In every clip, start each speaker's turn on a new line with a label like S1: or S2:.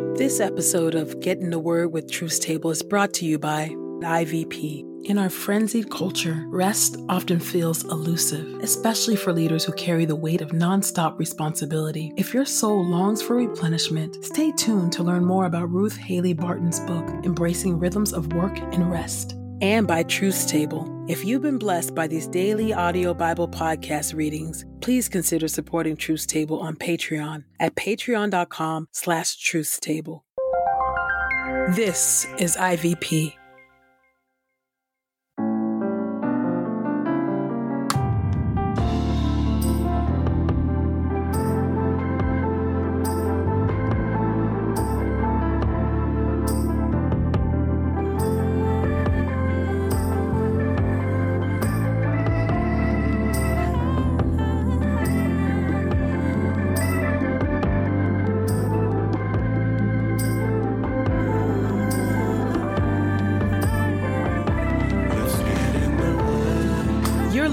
S1: This episode of Get in the Word with Truth Table is brought to you by IVP. In our frenzied culture, rest often feels elusive, especially for leaders who carry the weight of nonstop responsibility. If your soul longs for replenishment, stay tuned to learn more about Ruth Haley Barton's book, Embracing Rhythms of Work and Rest and by Truth Table. If you've been blessed by these daily audio Bible podcast readings, please consider supporting Truth Table on Patreon at patreon.com slash truthstable. This is IVP.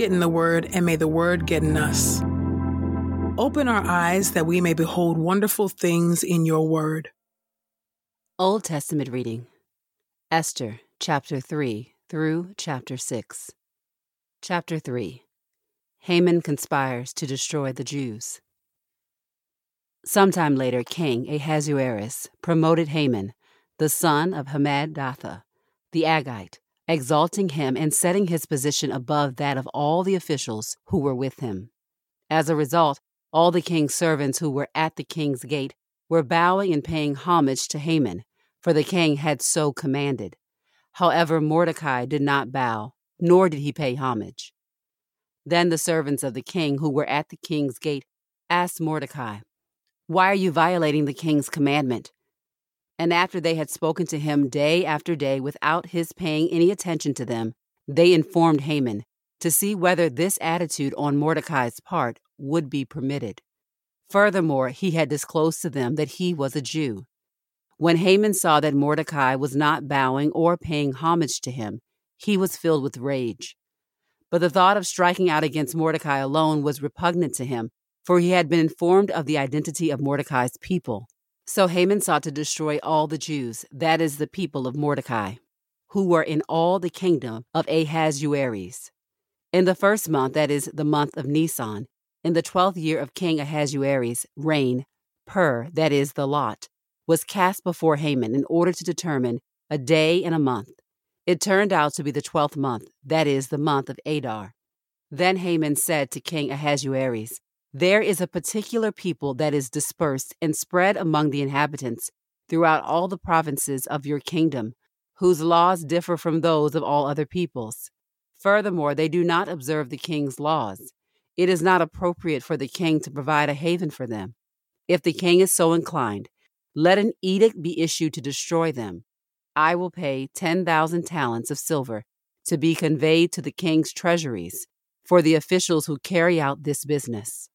S1: Get in the Word, and may the Word get in us. Open our eyes that we may behold wonderful things in your Word.
S2: Old Testament reading Esther, chapter 3 through chapter 6. Chapter 3 Haman conspires to destroy the Jews. Sometime later, King Ahasuerus promoted Haman, the son of Hammedatha, the Agagite, exalting him and setting his position above that of all the officials who were with him. As a result, all the king's servants who were at the king's gate were bowing and paying homage to Haman, for the king had so commanded. However, Mordecai did not bow, nor did he pay homage. Then the servants of the king who were at the king's gate asked Mordecai, Why are you violating the king's commandment? And after they had spoken to him day after day without his paying any attention to them, they informed Haman to see whether this attitude on Mordecai's part would be permitted. Furthermore, he had disclosed to them that he was a Jew. When Haman saw that Mordecai was not bowing or paying homage to him, he was filled with rage. But the thought of striking out against Mordecai alone was repugnant to him, for he had been informed of the identity of Mordecai's people. So Haman sought to destroy all the Jews, that is, the people of Mordecai, who were in all the kingdom of Ahasuerus. In the first month, that is, the month of Nisan, in the twelfth year of King Ahasuerus' reign, Pur, that is, the lot, was cast before Haman in order to determine a day and a month. It turned out to be the twelfth month, that is, the month of Adar. Then Haman said to King Ahasuerus, there is a particular people that is dispersed and spread among the inhabitants throughout all the provinces of your kingdom, whose laws differ from those of all other peoples. Furthermore, they do not observe the king's laws. It is not appropriate for the king to provide a haven for them. If the king is so inclined, let an edict be issued to destroy them. I will pay 10,000 talents of silver to be conveyed to the king's treasuries for the officials who carry out this business.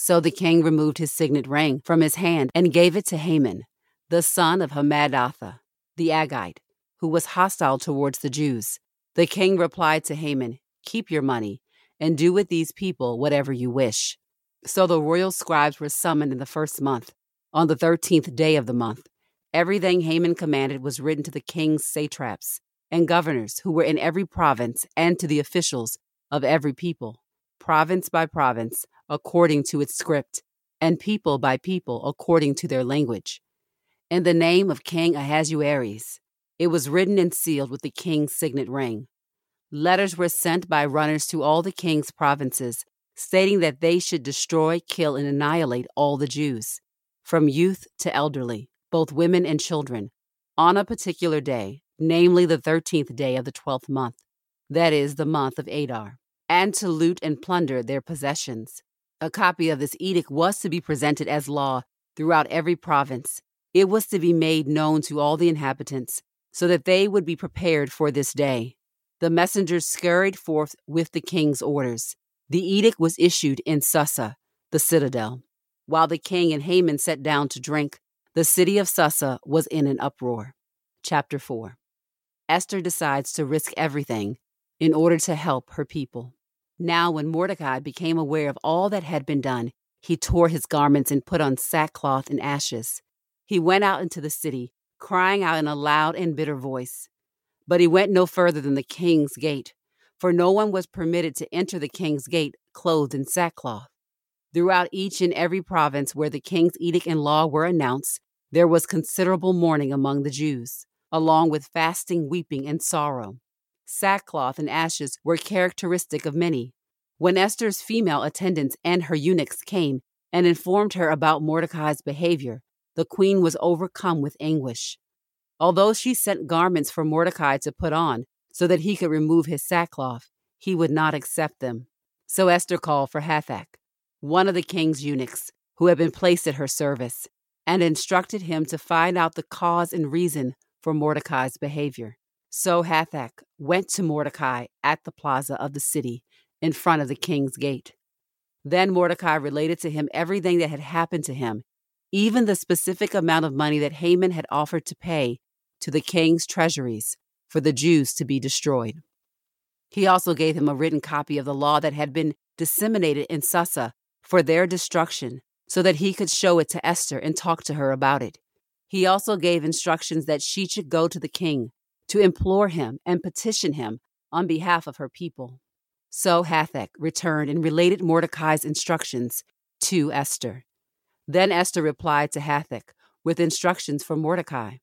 S2: So the king removed his signet ring from his hand and gave it to Haman, the son of Hammedatha, the Agagite, who was hostile towards the Jews. The king replied to Haman, Keep your money, and do with these people whatever you wish. So the royal scribes were summoned in the first month, on the thirteenth day of the month. Everything Haman commanded was written to the king's satraps and governors who were in every province and to the officials of every people, province by province, according to its script, and people by people according to their language. In the name of King Ahasuerus, it was written and sealed with the king's signet ring. Letters were sent by runners to all the king's provinces, stating that they should destroy, kill, and annihilate all the Jews, from youth to elderly, both women and children, on a particular day, namely the thirteenth day of the twelfth month, that is, the month of Adar. and to loot and plunder their possessions. A copy of this edict was to be presented as law throughout every province. It was to be made known to all the inhabitants, so that they would be prepared for this day. The messengers scurried forth with the king's orders. The edict was issued in Susa, the citadel. While the king and Haman sat down to drink, the city of Susa was in an uproar. Chapter 4 Esther decides to risk everything in order to help her people. Now, when Mordecai became aware of all that had been done, he tore his garments and put on sackcloth and ashes. He went out into the city, crying out in a loud and bitter voice. But he went no further than the king's gate, for no one was permitted to enter the king's gate clothed in sackcloth. Throughout each and every province where the king's edict and law were announced, there was considerable mourning among the Jews, along with fasting, weeping, and sorrow. Sackcloth and ashes were characteristic of many. When Esther's female attendants and her eunuchs came and informed her about Mordecai's behavior, the queen was overcome with anguish. Although she sent garments for Mordecai to put on so that he could remove his sackcloth, he would not accept them. So Esther called for Hathach, one of the king's eunuchs, who had been placed at her service, and instructed him to find out the cause and reason for Mordecai's behavior. So Hathach went to Mordecai at the plaza of the city in front of the king's gate. Then Mordecai related to him everything that had happened to him, even the specific amount of money that Haman had offered to pay to the king's treasuries for the Jews to be destroyed. He also gave him a written copy of the law that had been disseminated in Susa for their destruction, so that he could show it to Esther and talk to her about it. He also gave instructions that she should go to the king to implore him and petition him on behalf of her people. So Hathach returned and related Mordecai's instructions to Esther. Then Esther replied to Hathach with instructions for Mordecai.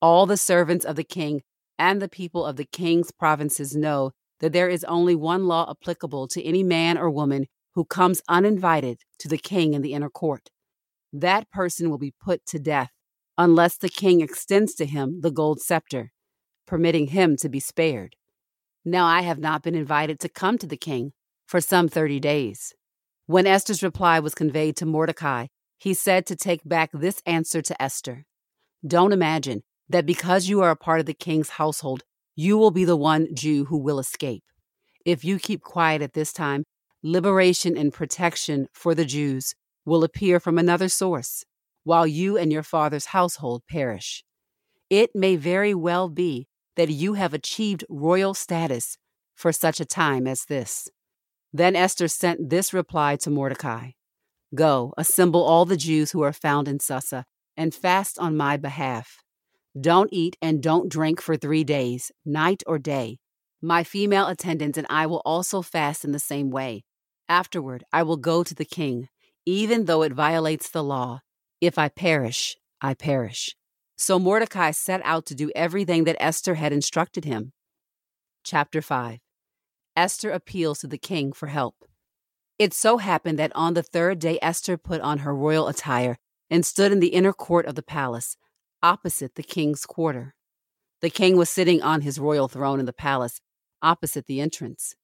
S2: All the servants of the king and the people of the king's provinces know that there is only one law applicable to any man or woman who comes uninvited to the king in the inner court. That person will be put to death unless the king extends to him the gold scepter permitting him to be spared. Now I have not been invited to come to the king for some thirty days. When Esther's reply was conveyed to Mordecai, he said to take back this answer to Esther Don't imagine that because you are a part of the king's household, you will be the one Jew who will escape. If you keep quiet at this time, liberation and protection for the Jews will appear from another source, while you and your father's household perish. It may very well be that you have achieved royal status for such a time as this. Then Esther sent this reply to Mordecai Go, assemble all the Jews who are found in Susa, and fast on my behalf. Don't eat and don't drink for three days, night or day. My female attendants and I will also fast in the same way. Afterward, I will go to the king, even though it violates the law. If I perish, I perish. So Mordecai set out to do everything that Esther had instructed him. Chapter 5 Esther appeals to the king for help. It so happened that on the third day Esther put on her royal attire and stood in the inner court of the palace, opposite the king's quarter. The king was sitting on his royal throne in the palace, opposite the entrance.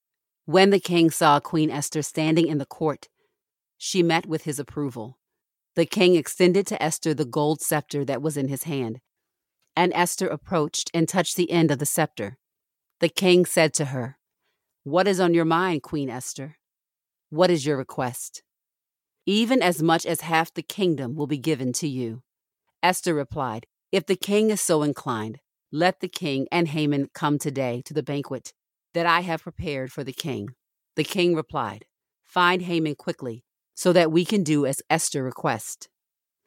S2: When the king saw Queen Esther standing in the court, she met with his approval. The king extended to Esther the gold scepter that was in his hand. And Esther approached and touched the end of the scepter. The king said to her, What is on your mind, Queen Esther? What is your request? Even as much as half the kingdom will be given to you. Esther replied, If the king is so inclined, let the king and Haman come today to the banquet that I have prepared for the king. The king replied, Find Haman quickly so that we can do as Esther requests.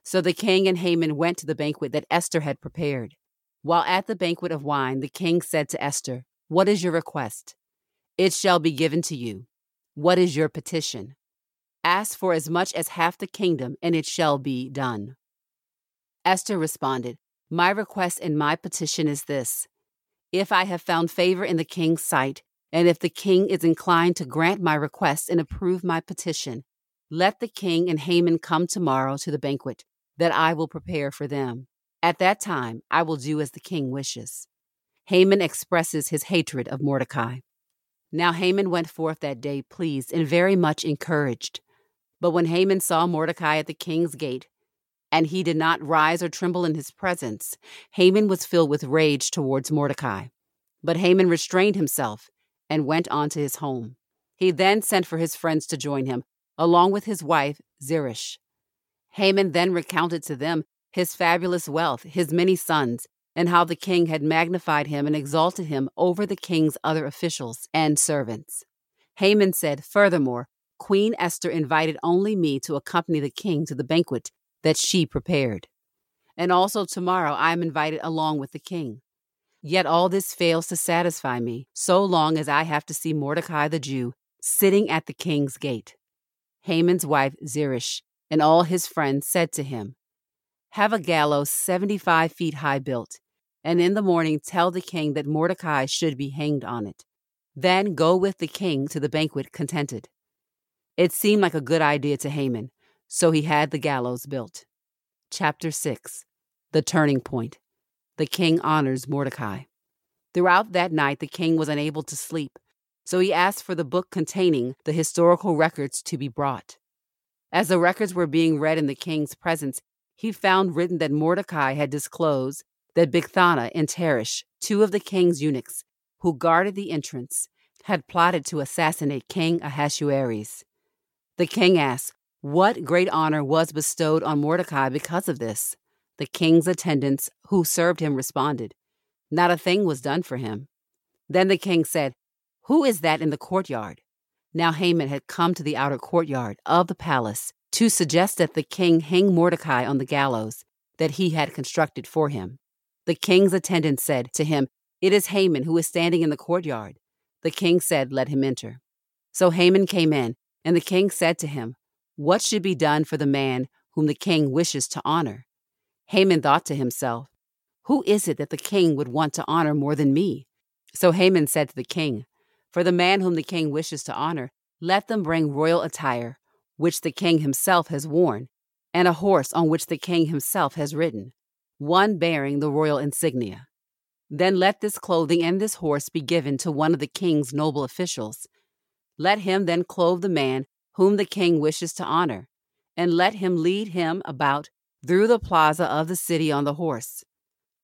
S2: So the king and Haman went to the banquet that Esther had prepared. While at the banquet of wine, the king said to Esther, What is your request? It shall be given to you. What is your petition? Ask for as much as half the kingdom, and it shall be done. Esther responded, My request and my petition is this If I have found favor in the king's sight, and if the king is inclined to grant my request and approve my petition, let the king and Haman come tomorrow to the banquet that I will prepare for them. At that time, I will do as the king wishes. Haman expresses his hatred of Mordecai. Now Haman went forth that day pleased and very much encouraged. But when Haman saw Mordecai at the king's gate, and he did not rise or tremble in his presence, Haman was filled with rage towards Mordecai. But Haman restrained himself and went on to his home. He then sent for his friends to join him, along with his wife Zeresh. Haman then recounted to them his fabulous wealth, his many sons, and how the king had magnified him and exalted him over the king's other officials and servants. Haman said, Furthermore, Queen Esther invited only me to accompany the king to the banquet that she prepared. And also tomorrow I am invited along with the king. Yet all this fails to satisfy me, so long as I have to see Mordecai the Jew sitting at the king's gate. Haman's wife Zeresh and all his friends said to him, Have a gallows seventy five feet high built, and in the morning tell the king that Mordecai should be hanged on it. Then go with the king to the banquet contented. It seemed like a good idea to Haman, so he had the gallows built. Chapter 6 The Turning Point The king honors Mordecai. Throughout that night, the king was unable to sleep, so he asked for the book containing the historical records to be brought. As the records were being read in the king's presence, he found written that Mordecai had disclosed that Bigthana and Teresh, two of the king's eunuchs who guarded the entrance, had plotted to assassinate King Ahasuerus. The king asked, What great honor was bestowed on Mordecai because of this? The king's attendants who served him responded, Not a thing was done for him. Then the king said, Who is that in the courtyard? Now Haman had come to the outer courtyard of the palace to suggest that the king hang Mordecai on the gallows that he had constructed for him. The king's attendant said to him, It is Haman who is standing in the courtyard. The king said, Let him enter. So Haman came in, and the king said to him, What should be done for the man whom the king wishes to honor? Haman thought to himself, Who is it that the king would want to honor more than me? So Haman said to the king, For the man whom the king wishes to honor, let them bring royal attire, which the king himself has worn, and a horse on which the king himself has ridden one bearing the royal insignia. Then let this clothing and this horse be given to one of the king's noble officials. Let him then clothe the man whom the king wishes to honor, and let him lead him about through the plaza of the city on the horse,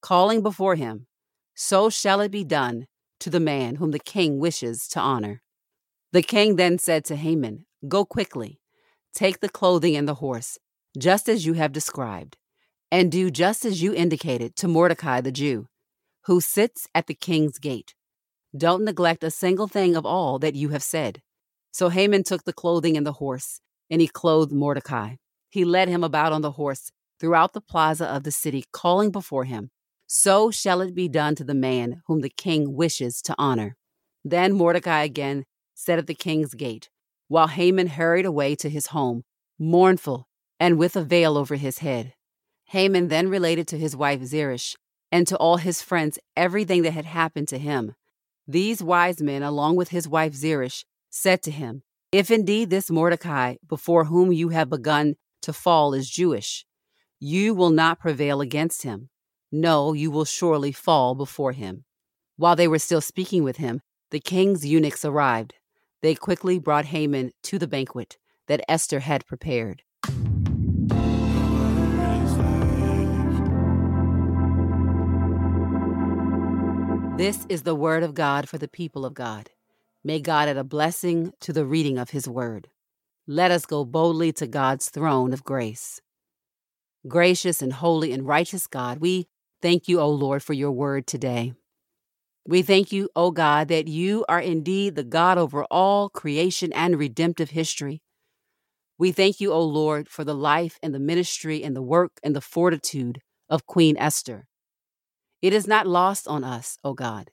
S2: calling before him, So shall it be done to the man whom the king wishes to honor. The king then said to Haman, Go quickly, take the clothing and the horse, just as you have described and do just as you indicated to Mordecai the Jew, who sits at the king's gate. Don't neglect a single thing of all that you have said. So Haman took the clothing and the horse, and he clothed Mordecai. He led him about on the horse throughout the plaza of the city, calling before him, So shall it be done to the man whom the king wishes to honor. Then Mordecai again sat at the king's gate, while Haman hurried away to his home, mournful and with a veil over his head. Haman then related to his wife Zeresh and to all his friends everything that had happened to him. These wise men, along with his wife Zeresh, said to him, If indeed this Mordecai, before whom you have begun to fall, is Jewish, you will not prevail against him. No, you will surely fall before him. While they were still speaking with him, the king's eunuchs arrived. They quickly brought Haman to the banquet that Esther had prepared. This is the word of God for the people of God. May God add a blessing to the reading of his word. Let us go boldly to God's throne of grace. Gracious and holy and righteous God, we thank you, O Lord, for your word today. We thank you, O God, that you are indeed the God over all creation and redemptive history. We thank you, O Lord, for the life and the ministry and the work and the fortitude of Queen Esther. It is not lost on us, O God,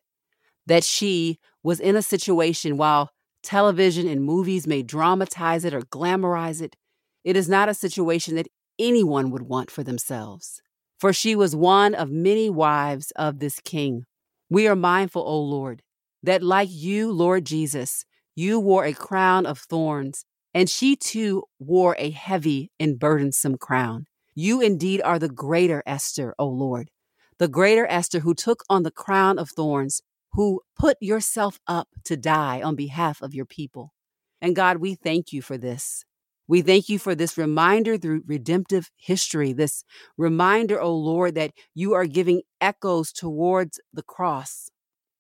S2: that she was in a situation while television and movies may dramatize it or glamorize it, it is not a situation that anyone would want for themselves. For she was one of many wives of this king. We are mindful, O Lord, that like you, Lord Jesus, you wore a crown of thorns, and she too wore a heavy and burdensome crown. You indeed are the greater Esther, O Lord, the greater Esther who took on the crown of thorns, who put yourself up to die on behalf of your people. And God, we thank you for this. We thank you for this reminder through redemptive history, this reminder, O oh Lord, that you are giving echoes towards the cross,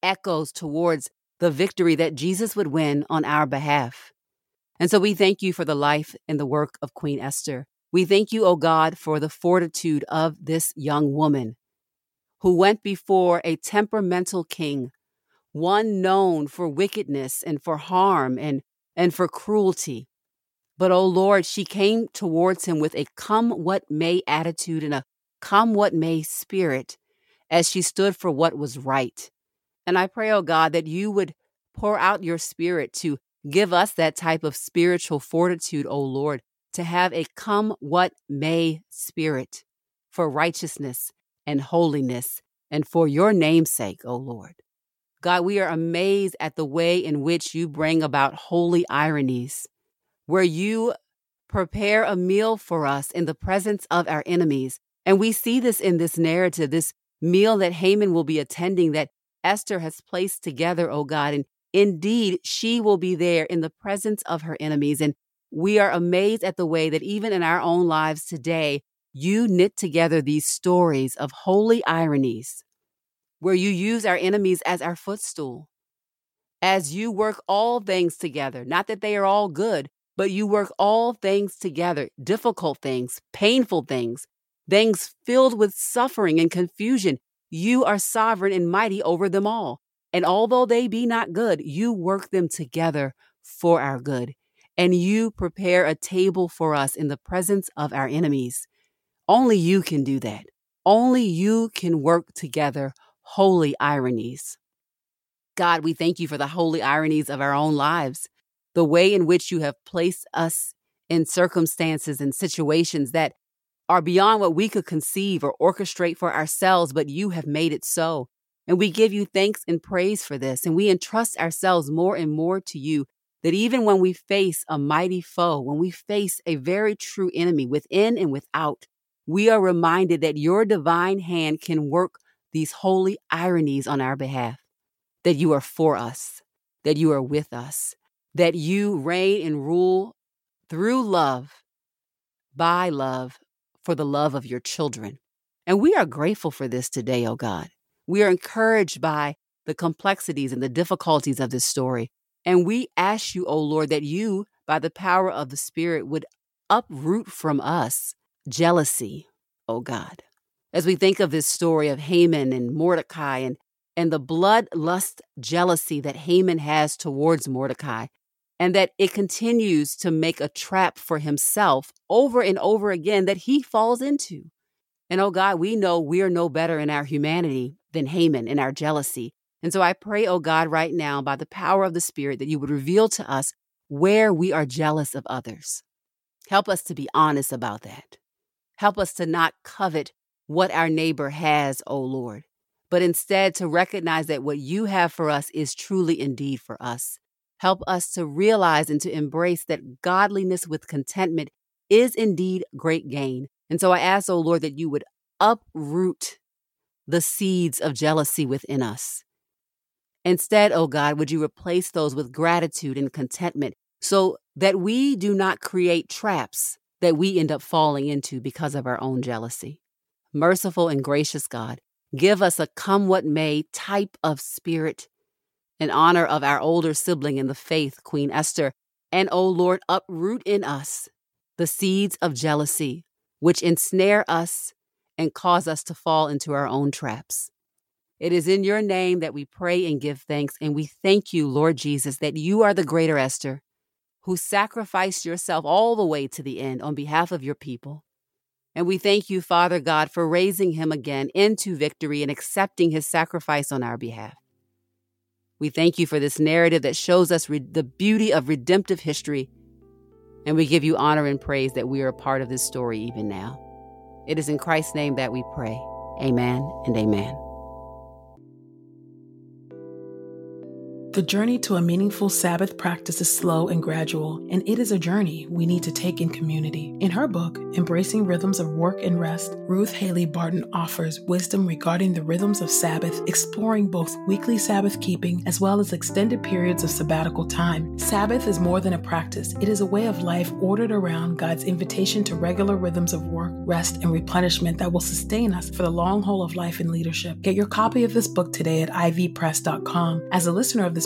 S2: echoes towards the victory that Jesus would win on our behalf. And so we thank you for the life and the work of Queen Esther. We thank you, O oh God, for the fortitude of this young woman who went before a temperamental king, one known for wickedness and for harm and, and for cruelty. But, O oh Lord, she came towards him with a come what may attitude and a come what may spirit as she stood for what was right. And I pray, O oh God, that you would pour out your spirit to give us that type of spiritual fortitude, O oh Lord, to have a come what may spirit for righteousness and holiness and for your name's sake, O Lord. God, we are amazed at the way in which you bring about holy ironies, where you prepare a meal for us in the presence of our enemies. And we see this in this narrative, this meal that Haman will be attending that Esther has placed together, O God. And indeed, she will be there in the presence of her enemies. And we are amazed at the way that even in our own lives today, you knit together these stories of holy ironies where you use our enemies as our footstool. As you work all things together, not that they are all good, but you work all things together, difficult things, painful things, things filled with suffering and confusion. You are sovereign and mighty over them all. And although they be not good, you work them together for our good. And you prepare a table for us in the presence of our enemies. Only you can do that. Only you can work together holy ironies. God, we thank you for the holy ironies of our own lives, the way in which you have placed us in circumstances and situations that are beyond what we could conceive or orchestrate for ourselves, but you have made it so. And we give you thanks and praise for this. And we entrust ourselves more and more to you that even when we face a mighty foe, when we face a very true enemy within and without, we are reminded that your divine hand can work these holy ironies on our behalf that you are for us, that you are with us, that you reign and rule through love, by love, for the love of your children. And we are grateful for this today, O oh God. We are encouraged by the complexities and the difficulties of this story. And we ask you, O oh Lord, that you, by the power of the Spirit, would uproot from us jealousy, oh God. As we think of this story of Haman and Mordecai and, and the bloodlust jealousy that Haman has towards Mordecai, and that it continues to make a trap for himself over and over again that he falls into. And oh God, we know we're no better in our humanity than Haman in our jealousy. And so I pray, oh God, right now, by the power of the Spirit, that you would reveal to us where we are jealous of others. Help us to be honest about that. Help us to not covet what our neighbor has, O Lord, but instead to recognize that what you have for us is truly indeed for us. Help us to realize and to embrace that godliness with contentment is indeed great gain. And so I ask, O Lord, that you would uproot the seeds of jealousy within us. Instead, O God, would you replace those with gratitude and contentment so that we do not create traps that we end up falling into because of our own jealousy. Merciful and gracious God, give us a come what may type of spirit in honor of our older sibling in the faith, Queen Esther. And, O Lord, uproot in us the seeds of jealousy, which ensnare us and cause us to fall into our own traps. It is in your name that we pray and give thanks, and we thank you, Lord Jesus, that you are the greater Esther, who sacrificed yourself all the way to the end on behalf of your people. And we thank you, Father God, for raising him again into victory and accepting his sacrifice on our behalf. We thank you for this narrative that shows us re- the beauty of redemptive history. And we give you honor and praise that we are a part of this story even now. It is in Christ's name that we pray. Amen and amen.
S1: The journey to a meaningful Sabbath practice is slow and gradual, and it is a journey we need to take in community. In her book, Embracing Rhythms of Work and Rest, Ruth Haley Barton offers wisdom regarding the rhythms of Sabbath, exploring both weekly Sabbath keeping as well as extended periods of sabbatical time. Sabbath is more than a practice, it is a way of life ordered around God's invitation to regular rhythms of work, rest, and replenishment that will sustain us for the long haul of life and leadership. Get your copy of this book today at ivpress.com. As a listener of this